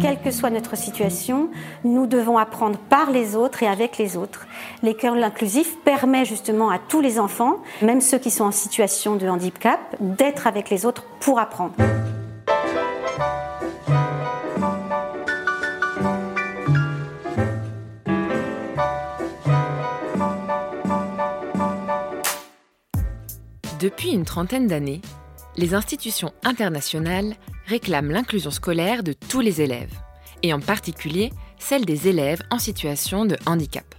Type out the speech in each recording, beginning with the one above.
Quelle que soit notre situation, nous devons apprendre par les autres et avec les autres. L'école inclusif permet justement à tous les enfants, même ceux qui sont en situation de handicap, d'être avec les autres pour apprendre. Depuis une trentaine d'années, les institutions internationales réclament l'inclusion scolaire de tous les élèves, et en particulier celle des élèves en situation de handicap.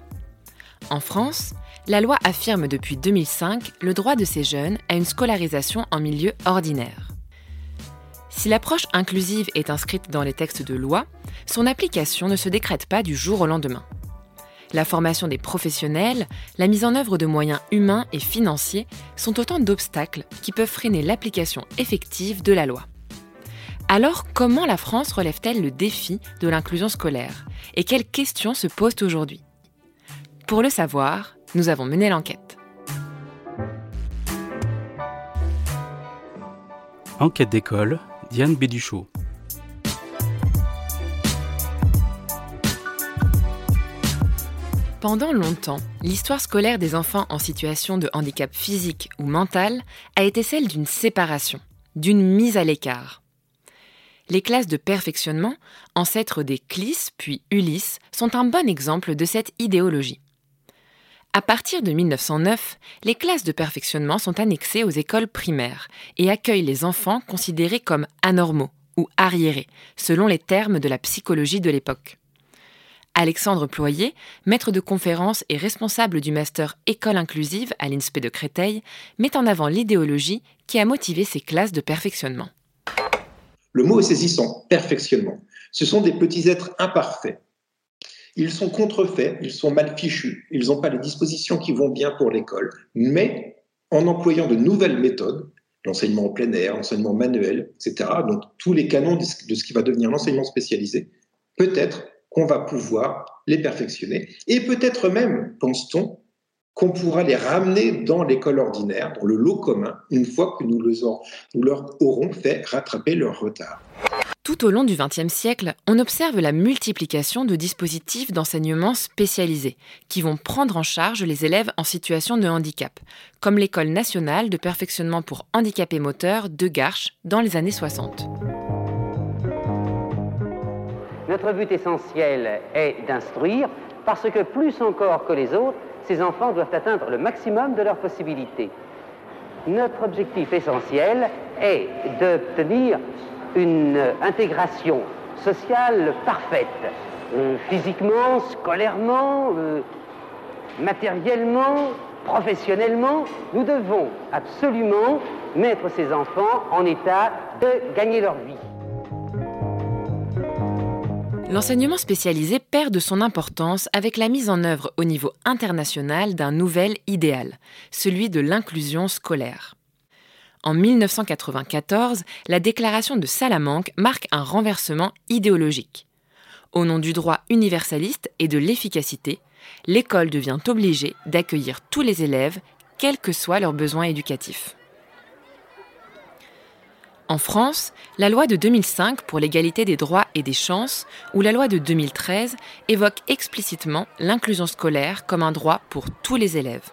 En France, la loi affirme depuis 2005 le droit de ces jeunes à une scolarisation en milieu ordinaire. Si l'approche inclusive est inscrite dans les textes de loi, son application ne se décrète pas du jour au lendemain la formation des professionnels, la mise en œuvre de moyens humains et financiers sont autant d'obstacles qui peuvent freiner l'application effective de la loi. Alors comment la France relève-t-elle le défi de l'inclusion scolaire et quelles questions se posent aujourd'hui? Pour le savoir, nous avons mené l'enquête. Enquête d'école, Diane Béduchot. Pendant longtemps, l'histoire scolaire des enfants en situation de handicap physique ou mental a été celle d'une séparation, d'une mise à l'écart. Les classes de perfectionnement, ancêtres des CLIS puis ULIS, sont un bon exemple de cette idéologie. À partir de 1909, les classes de perfectionnement sont annexées aux écoles primaires et accueillent les enfants considérés comme anormaux ou arriérés, selon les termes de la psychologie de l'époque. Alexandre Ployer, maître de conférences et responsable du master École inclusive à l'INSPE de Créteil, met en avant l'idéologie qui a motivé ces classes de perfectionnement. Le mot est saisissant, perfectionnement. Ce sont des petits êtres imparfaits. Ils sont contrefaits, ils sont mal fichus, ils n'ont pas les dispositions qui vont bien pour l'école, mais en employant de nouvelles méthodes, l'enseignement en plein air, l'enseignement manuel, etc., donc tous les canons de ce qui va devenir l'enseignement spécialisé, peut-être qu'on va pouvoir les perfectionner. Et peut-être même, pense-t-on, qu'on pourra les ramener dans l'école ordinaire, dans le lot commun, une fois que nous, leur aurons fait rattraper leur retard. Tout au long du XXe siècle, on observe la multiplication de dispositifs d'enseignement spécialisés qui vont prendre en charge les élèves en situation de handicap, comme l'École nationale de perfectionnement pour handicapés moteurs de Garches dans les années 60. Notre but essentiel est d'instruire parce que plus encore que les autres, ces enfants doivent atteindre le maximum de leurs possibilités. Notre objectif essentiel est d'obtenir une intégration sociale parfaite, euh, physiquement, scolairement, euh, matériellement, professionnellement. Nous devons absolument mettre ces enfants en état de gagner leur vie. L'enseignement spécialisé perd de son importance avec la mise en œuvre au niveau international d'un nouvel idéal, celui de l'inclusion scolaire. En 1994, la déclaration de Salamanque marque un renversement idéologique. Au nom du droit universaliste et de l'efficacité, l'école devient obligée d'accueillir tous les élèves, quels que soient leurs besoins éducatifs. En France, la loi de 2005 pour l'égalité des droits et des chances ou la loi de 2013 évoquent explicitement l'inclusion scolaire comme un droit pour tous les élèves.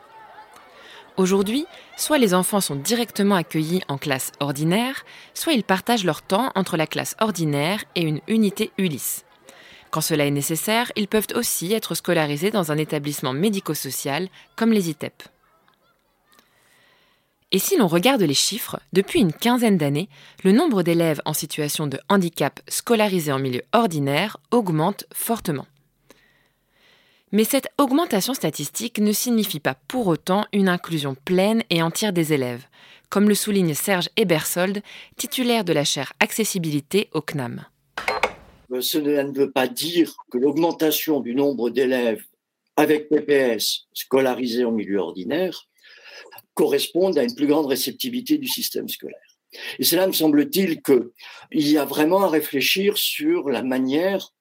Aujourd'hui, soit les enfants sont directement accueillis en classe ordinaire, soit ils partagent leur temps entre la classe ordinaire et une unité ULIS. Quand cela est nécessaire, ils peuvent aussi être scolarisés dans un établissement médico-social comme les ITEP. Et si l'on regarde les chiffres, depuis une quinzaine d'années, le nombre d'élèves en situation de handicap scolarisés en milieu ordinaire augmente fortement. Mais cette augmentation statistique ne signifie pas pour autant une inclusion pleine et entière des élèves, comme le souligne Serge Ebersold, titulaire de la chaire Accessibilité au CNAM. Cela ne veut pas dire que l'augmentation du nombre d'élèves avec PPS scolarisés en milieu ordinaire correspondent à une plus grande réceptivité du système scolaire. Et cela me semble-t-il qu'il y a vraiment à réfléchir sur la manière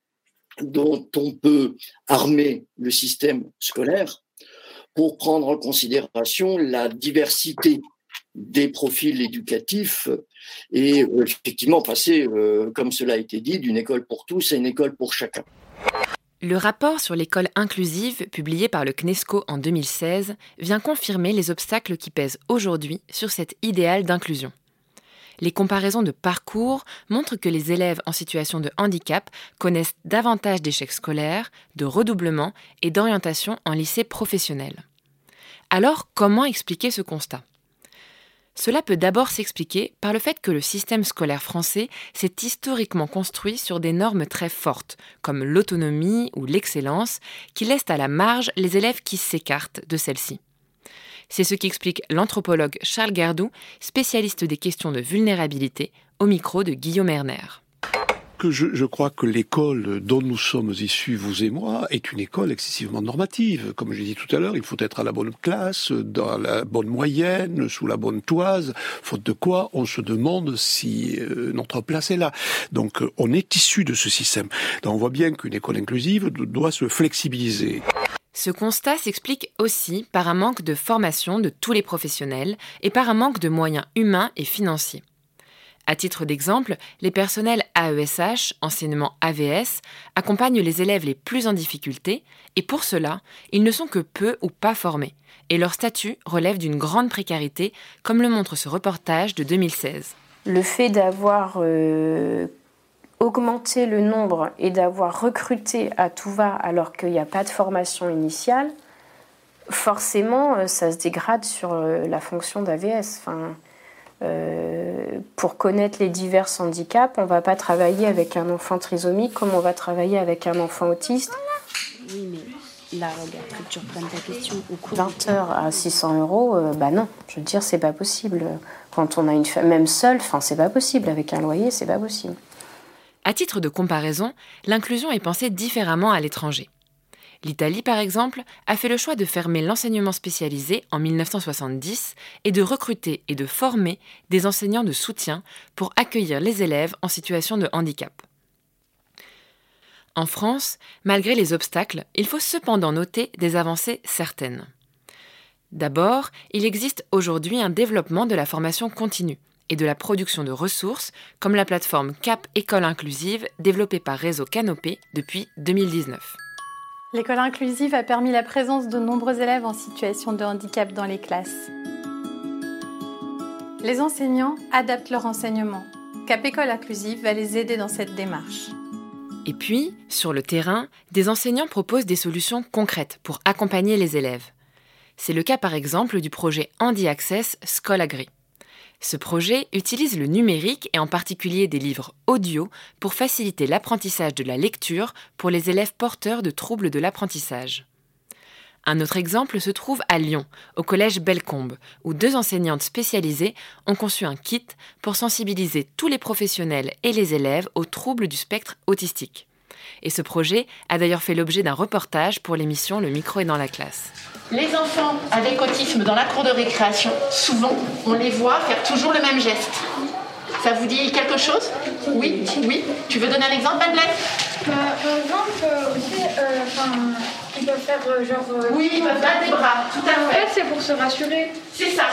dont on peut armer le système scolaire pour prendre en considération la diversité des profils éducatifs et effectivement passer, comme cela a été dit, d'une école pour tous à une école pour chacun. Le rapport sur l'école inclusive, publié par le CNESCO en 2016, vient confirmer les obstacles qui pèsent aujourd'hui sur cet idéal d'inclusion. Les comparaisons de parcours montrent que les élèves en situation de handicap connaissent davantage d'échecs scolaires, de redoublement et d'orientation en lycée professionnel. Alors, comment expliquer ce constat? Cela peut d'abord s'expliquer par le fait que le système scolaire français s'est historiquement construit sur des normes très fortes, comme l'autonomie ou l'excellence, qui laissent à la marge les élèves qui s'écartent de celle-ci. C'est ce qu'explique l'anthropologue Charles Gardou, spécialiste des questions de vulnérabilité, au micro de Guillaume Erner je, crois que l'école dont nous sommes issus, vous et moi, est une école excessivement normative. Comme je l'ai dit tout à l'heure, il faut être à la bonne classe, dans la bonne moyenne, sous la bonne toise, faute de quoi on se demande si euh, notre place est là. Donc euh, on est issu de ce système. On voit bien qu'une école inclusive doit se flexibiliser. Ce constat s'explique aussi par un manque de formation de tous les professionnels et par un manque de moyens humains et financiers. À titre d'exemple, les personnels AESH, enseignement AVS, accompagnent les élèves les plus en difficulté et pour cela, ils ne sont que peu ou pas formés et leur statut relève d'une grande précarité, comme le montre ce reportage de 2016. Le fait d'avoir euh, augmenté le nombre et d'avoir recruté à tout va alors qu'il n'y a pas de formation initiale, forcément, euh, ça se dégrade sur euh, la fonction d'AVS. Euh, pour connaître les divers handicaps, on ne va pas travailler avec un enfant trisomique comme on va travailler avec un enfant autiste. Oui, mais là, regarde, que tu reprennes ta question. Au cours 20 heures à 600 euros, euh, bah non, je veux dire, c'est pas possible. Quand on a une femme, même seule, enfin, c'est pas possible. Avec un loyer, c'est pas possible. À titre de comparaison, l'inclusion est pensée différemment à l'étranger. L'Italie, par exemple, a fait le choix de fermer l'enseignement spécialisé en 1970 et de recruter et de former des enseignants de soutien pour accueillir les élèves en situation de handicap. En France, malgré les obstacles, il faut cependant noter des avancées certaines. D'abord, il existe aujourd'hui un développement de la formation continue et de la production de ressources, comme la plateforme CAP École Inclusive développée par Réseau Canopé depuis 2019. L'école inclusive a permis la présence de nombreux élèves en situation de handicap dans les classes. Les enseignants adaptent leur enseignement. Cap École Inclusive va les aider dans cette démarche. Et puis, sur le terrain, des enseignants proposent des solutions concrètes pour accompagner les élèves. C'est le cas par exemple du projet Handi Access Scolagri. Ce projet utilise le numérique et en particulier des livres audio pour faciliter l'apprentissage de la lecture pour les élèves porteurs de troubles de l'apprentissage. Un autre exemple se trouve à Lyon, au collège Bellecombe, où deux enseignantes spécialisées ont conçu un kit pour sensibiliser tous les professionnels et les élèves aux troubles du spectre autistique. Et ce projet a d'ailleurs fait l'objet d'un reportage pour l'émission Le micro est dans la classe. Les enfants avec autisme dans la cour de récréation, souvent, on les voit faire toujours le même geste. Ça vous dit quelque chose? Oui, oui. Tu veux donner un exemple, Madeleine? Bah, Par exemple, euh, aussi, euh, ils peuvent faire euh, genre. oui, ils peuvent battre des bras, tout à fait. c'est pour se rassurer. C'est ça.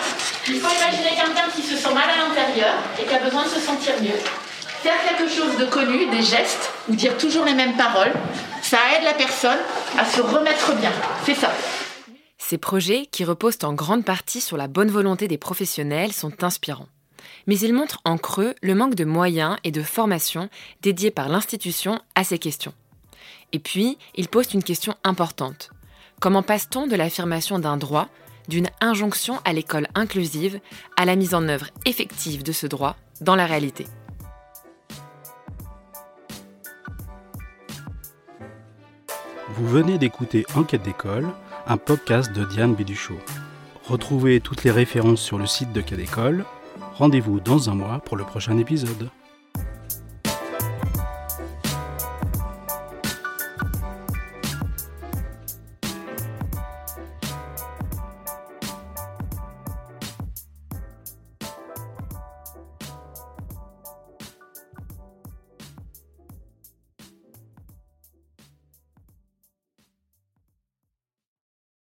Il faut imaginer quelqu'un qui se sent mal à l'intérieur et qui a besoin de se sentir mieux faire quelque chose de connu, des gestes, ou dire toujours les mêmes paroles, ça aide la personne à se remettre bien. C'est ça. Ces projets, qui reposent en grande partie sur la bonne volonté des professionnels, sont inspirants. Mais ils montrent en creux le manque de moyens et de formation dédiés par l'institution à ces questions. Et puis, ils posent une question importante. Comment passe-t-on de l'affirmation d'un droit, d'une injonction à l'école inclusive, à la mise en œuvre effective de ce droit dans la réalité? Vous venez d'écouter Enquête d'école, un podcast de Diane Béduchot. Retrouvez toutes les références sur le site de Quai d'école. Rendez-vous dans un mois pour le prochain épisode.